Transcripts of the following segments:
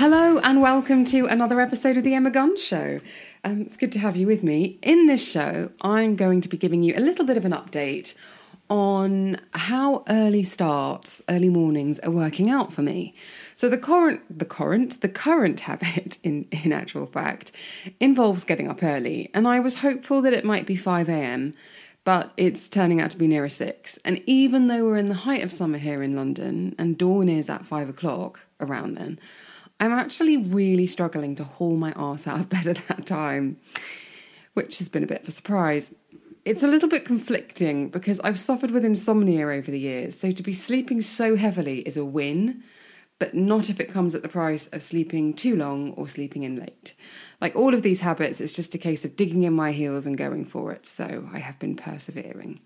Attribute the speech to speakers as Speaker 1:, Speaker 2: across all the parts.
Speaker 1: Hello and welcome to another episode of the Emma Guns Show. Um, it's good to have you with me. In this show, I'm going to be giving you a little bit of an update on how early starts, early mornings are working out for me. So the current, the current, the current habit, in in actual fact, involves getting up early, and I was hopeful that it might be five a.m. But it's turning out to be nearer six. And even though we're in the height of summer here in London and dawn is at five o'clock around then, I'm actually really struggling to haul my arse out of bed at that time, which has been a bit of a surprise. It's a little bit conflicting because I've suffered with insomnia over the years, so to be sleeping so heavily is a win, but not if it comes at the price of sleeping too long or sleeping in late. Like all of these habits, it's just a case of digging in my heels and going for it, so I have been persevering.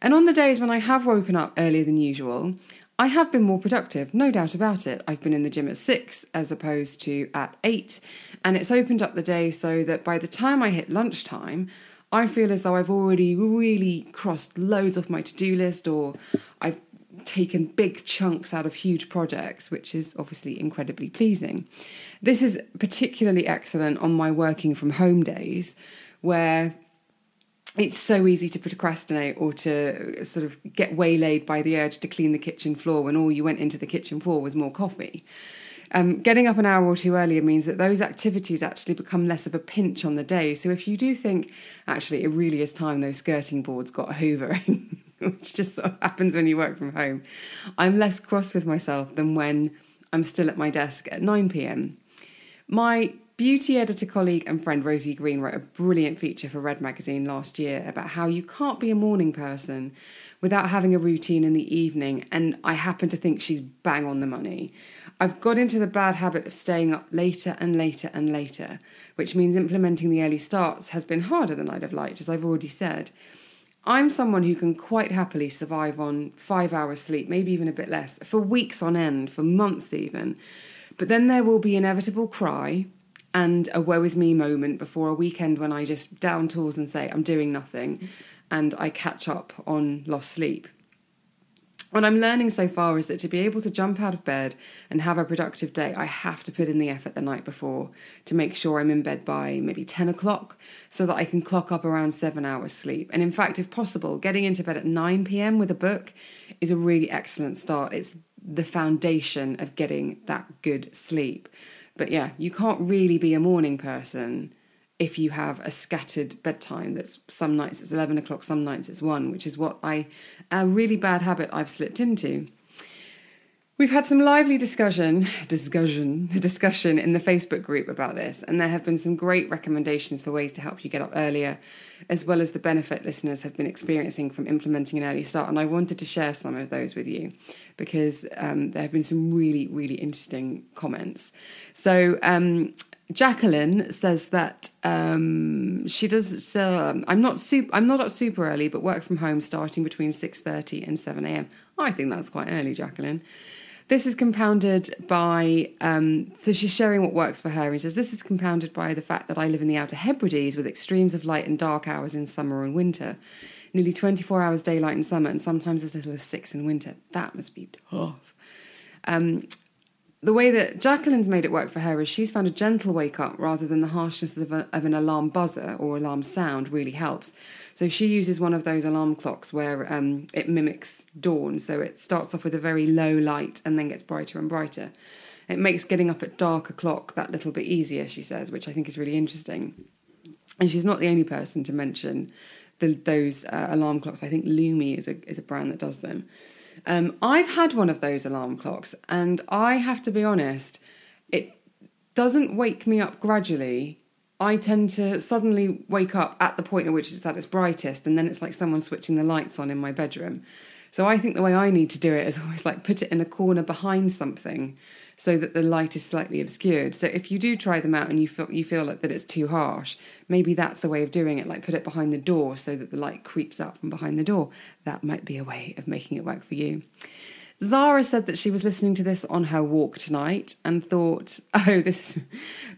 Speaker 1: And on the days when I have woken up earlier than usual, I have been more productive, no doubt about it. I've been in the gym at six as opposed to at eight, and it's opened up the day so that by the time I hit lunchtime, I feel as though I've already really crossed loads off my to do list or I've taken big chunks out of huge projects, which is obviously incredibly pleasing. This is particularly excellent on my working from home days where it's so easy to procrastinate or to sort of get waylaid by the urge to clean the kitchen floor when all you went into the kitchen for was more coffee. Um, getting up an hour or two earlier means that those activities actually become less of a pinch on the day. So if you do think, actually, it really is time those skirting boards got hoovering, which just sort of happens when you work from home, I'm less cross with myself than when I'm still at my desk at 9 pm. My Beauty editor colleague and friend Rosie Green wrote a brilliant feature for Red Magazine last year about how you can't be a morning person without having a routine in the evening, and I happen to think she's bang on the money. I've got into the bad habit of staying up later and later and later, which means implementing the early starts has been harder than I'd have liked, as I've already said. I'm someone who can quite happily survive on five hours sleep, maybe even a bit less, for weeks on end, for months even. But then there will be inevitable cry, and a woe is me moment before a weekend when I just down tools and say I'm doing nothing and I catch up on lost sleep. What I'm learning so far is that to be able to jump out of bed and have a productive day, I have to put in the effort the night before to make sure I'm in bed by maybe 10 o'clock so that I can clock up around seven hours sleep. And in fact, if possible, getting into bed at 9 pm with a book is a really excellent start. It's the foundation of getting that good sleep. But yeah, you can't really be a morning person if you have a scattered bedtime that's some nights it's 11 o'clock, some nights it's 1, which is what I, a really bad habit I've slipped into. We've had some lively discussion, discussion, discussion in the Facebook group about this, and there have been some great recommendations for ways to help you get up earlier, as well as the benefit listeners have been experiencing from implementing an early start. And I wanted to share some of those with you because um, there have been some really, really interesting comments. So, um, Jacqueline says that um, she does. So um, I'm not super. I'm not up super early, but work from home starting between six thirty and seven a.m. I think that's quite early, Jacqueline. This is compounded by, um, so she's sharing what works for her and says, This is compounded by the fact that I live in the Outer Hebrides with extremes of light and dark hours in summer and winter. Nearly 24 hours daylight in summer and sometimes as little as six in winter. That must be tough. Um, the way that Jacqueline's made it work for her is she's found a gentle wake up rather than the harshness of, a, of an alarm buzzer or alarm sound really helps. So she uses one of those alarm clocks where um, it mimics dawn. So it starts off with a very low light and then gets brighter and brighter. It makes getting up at dark o'clock that little bit easier, she says, which I think is really interesting. And she's not the only person to mention the, those uh, alarm clocks. I think Lumie is a, is a brand that does them. Um, I've had one of those alarm clocks, and I have to be honest, it doesn't wake me up gradually. I tend to suddenly wake up at the point at which it's at its brightest, and then it's like someone switching the lights on in my bedroom. So I think the way I need to do it is always like put it in a corner behind something so that the light is slightly obscured. So if you do try them out and you feel you feel like that it's too harsh, maybe that's a way of doing it. Like put it behind the door so that the light creeps up from behind the door. That might be a way of making it work for you. Zara said that she was listening to this on her walk tonight and thought, oh, this is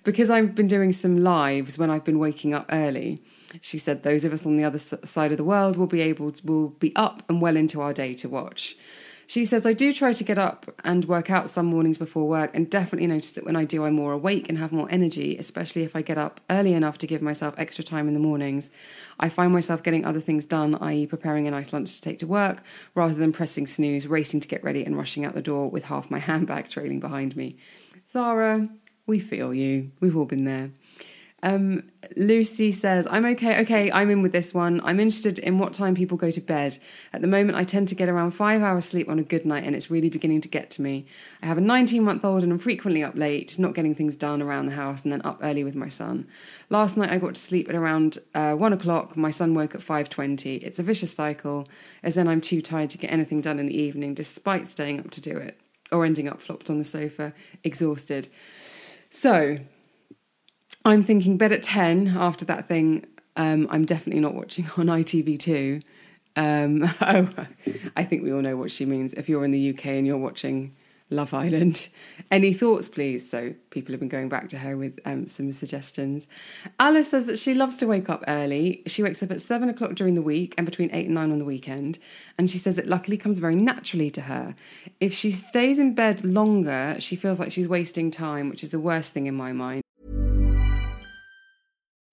Speaker 1: because I've been doing some lives when I've been waking up early. She said those of us on the other side of the world will be able to, will be up and well into our day to watch. She says, I do try to get up and work out some mornings before work, and definitely notice that when I do, I'm more awake and have more energy, especially if I get up early enough to give myself extra time in the mornings. I find myself getting other things done, i.e., preparing a nice lunch to take to work, rather than pressing snooze, racing to get ready, and rushing out the door with half my handbag trailing behind me. Zara, we feel you. We've all been there. Um, Lucy says, I'm okay. Okay, I'm in with this one. I'm interested in what time people go to bed. At the moment, I tend to get around five hours sleep on a good night, and it's really beginning to get to me. I have a 19 month old, and I'm frequently up late, not getting things done around the house, and then up early with my son. Last night, I got to sleep at around uh, one o'clock. My son woke at 5:20. It's a vicious cycle, as then I'm too tired to get anything done in the evening, despite staying up to do it, or ending up flopped on the sofa, exhausted. So, I'm thinking bed at 10 after that thing. Um, I'm definitely not watching on ITV2. Um, oh, I think we all know what she means. If you're in the UK and you're watching Love Island. Any thoughts, please? So people have been going back to her with um, some suggestions. Alice says that she loves to wake up early. She wakes up at seven o'clock during the week and between eight and nine on the weekend. And she says it luckily comes very naturally to her. If she stays in bed longer, she feels like she's wasting time, which is the worst thing in my mind.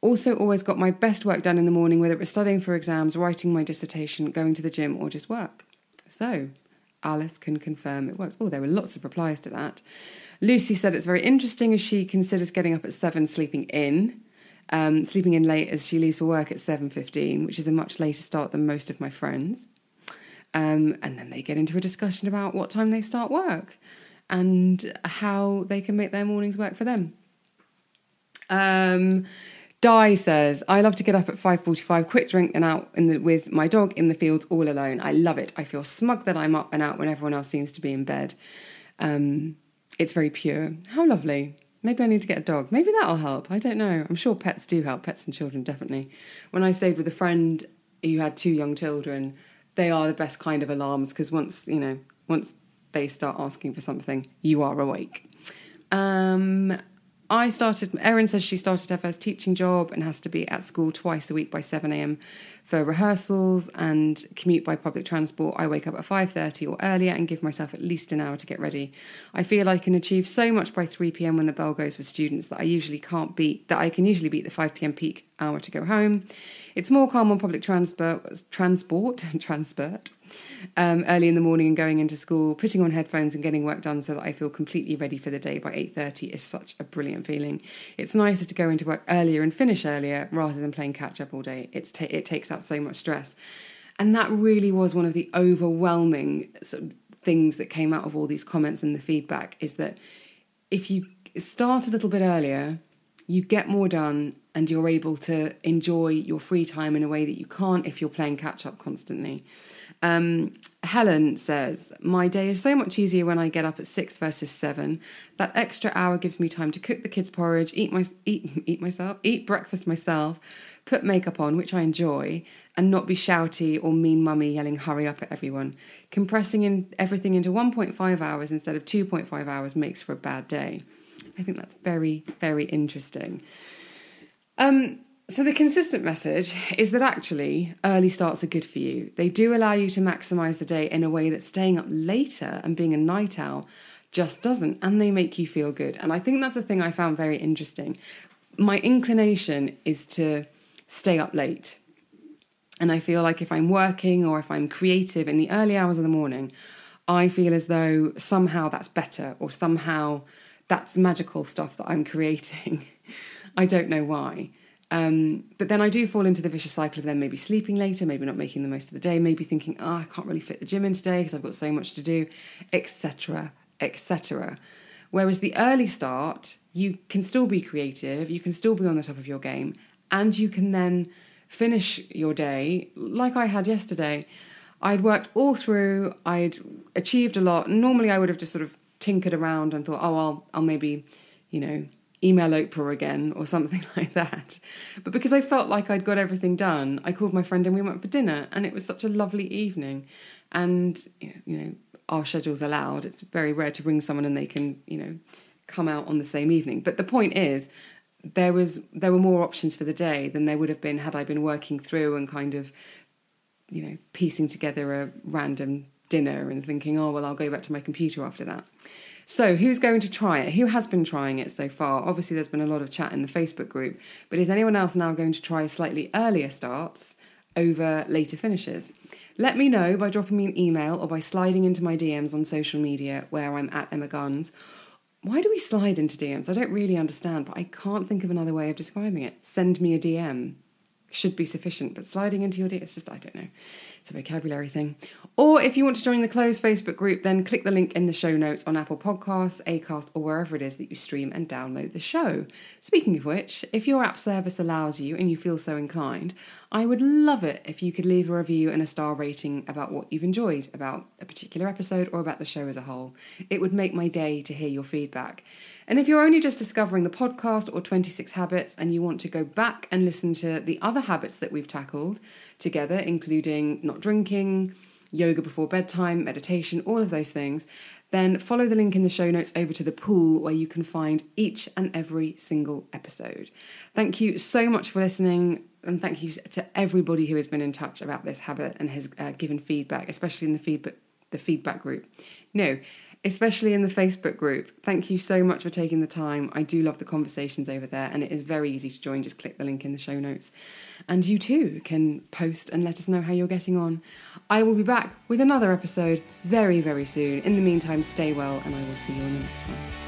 Speaker 1: also always got my best work done in the morning, whether it was studying for exams, writing my dissertation, going to the gym, or just work. So, Alice can confirm it works. Oh, there were lots of replies to that. Lucy said it's very interesting as she considers getting up at seven, sleeping in, um, sleeping in late as she leaves for work at seven fifteen, which is a much later start than most of my friends. Um, and then they get into a discussion about what time they start work and how they can make their mornings work for them. Um, Di says, I love to get up at 5.45, quick drink and out in the, with my dog in the fields all alone. I love it. I feel smug that I'm up and out when everyone else seems to be in bed. Um, it's very pure. How lovely. Maybe I need to get a dog. Maybe that'll help. I don't know. I'm sure pets do help. Pets and children definitely. When I stayed with a friend who had two young children, they are the best kind of alarms because once you know, once they start asking for something, you are awake. Um, I started, Erin says she started her first teaching job and has to be at school twice a week by 7 a.m. for rehearsals and commute by public transport. I wake up at 5.30 or earlier and give myself at least an hour to get ready. I feel I can achieve so much by 3 p.m. when the bell goes for students that I usually can't beat, that I can usually beat the 5 p.m. peak hour to go home. It's more calm on public transport, transport, transport um, early in the morning and going into school, putting on headphones and getting work done so that I feel completely ready for the day by 8.30 is such a brilliant feeling. It's nicer to go into work earlier and finish earlier rather than playing catch up all day. It's ta- it takes out so much stress. And that really was one of the overwhelming sort of things that came out of all these comments and the feedback is that if you start a little bit earlier, you get more done and you're able to enjoy your free time in a way that you can't if you're playing catch up constantly. Um, Helen says, My day is so much easier when I get up at six versus seven. That extra hour gives me time to cook the kids' porridge, eat, my, eat, eat myself, eat breakfast myself, put makeup on, which I enjoy, and not be shouty or mean mummy yelling hurry up at everyone. Compressing in everything into 1.5 hours instead of 2.5 hours makes for a bad day. I think that's very, very interesting. Um, so, the consistent message is that actually early starts are good for you. They do allow you to maximize the day in a way that staying up later and being a night owl just doesn't, and they make you feel good. And I think that's the thing I found very interesting. My inclination is to stay up late. And I feel like if I'm working or if I'm creative in the early hours of the morning, I feel as though somehow that's better or somehow that's magical stuff that I'm creating. I don't know why. Um, but then I do fall into the vicious cycle of then maybe sleeping later, maybe not making the most of the day, maybe thinking, oh, I can't really fit the gym in today because I've got so much to do, etc., etc. Whereas the early start, you can still be creative, you can still be on the top of your game, and you can then finish your day like I had yesterday. I'd worked all through, I'd achieved a lot. Normally, I would have just sort of tinkered around and thought, oh, I'll, I'll maybe, you know, email Oprah again or something like that. But because I felt like I'd got everything done, I called my friend and we went for dinner, and it was such a lovely evening. And you know, our schedules allowed. It's very rare to bring someone and they can, you know, come out on the same evening. But the point is, there was there were more options for the day than there would have been had I been working through and kind of, you know, piecing together a random dinner and thinking, oh well, I'll go back to my computer after that. So, who's going to try it? Who has been trying it so far? Obviously, there's been a lot of chat in the Facebook group, but is anyone else now going to try slightly earlier starts over later finishes? Let me know by dropping me an email or by sliding into my DMs on social media where I'm at Emma Guns. Why do we slide into DMs? I don't really understand, but I can't think of another way of describing it. Send me a DM should be sufficient, but sliding into your DMs, it's just, I don't know. It's a vocabulary thing. Or if you want to join the closed Facebook group, then click the link in the show notes on Apple Podcasts, Acast, or wherever it is that you stream and download the show. Speaking of which, if your app service allows you and you feel so inclined, I would love it if you could leave a review and a star rating about what you've enjoyed about a particular episode or about the show as a whole. It would make my day to hear your feedback. And if you're only just discovering the podcast or 26 Habits and you want to go back and listen to the other habits that we've tackled together, including not drinking, yoga before bedtime, meditation, all of those things, then follow the link in the show notes over to the pool where you can find each and every single episode. Thank you so much for listening. And thank you to everybody who has been in touch about this habit and has uh, given feedback, especially in the feedback the feedback group. No, especially in the Facebook group. Thank you so much for taking the time. I do love the conversations over there, and it is very easy to join. Just click the link in the show notes. And you too can post and let us know how you're getting on. I will be back with another episode very, very soon. In the meantime, stay well, and I will see you on the next one.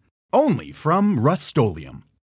Speaker 2: Only from Rust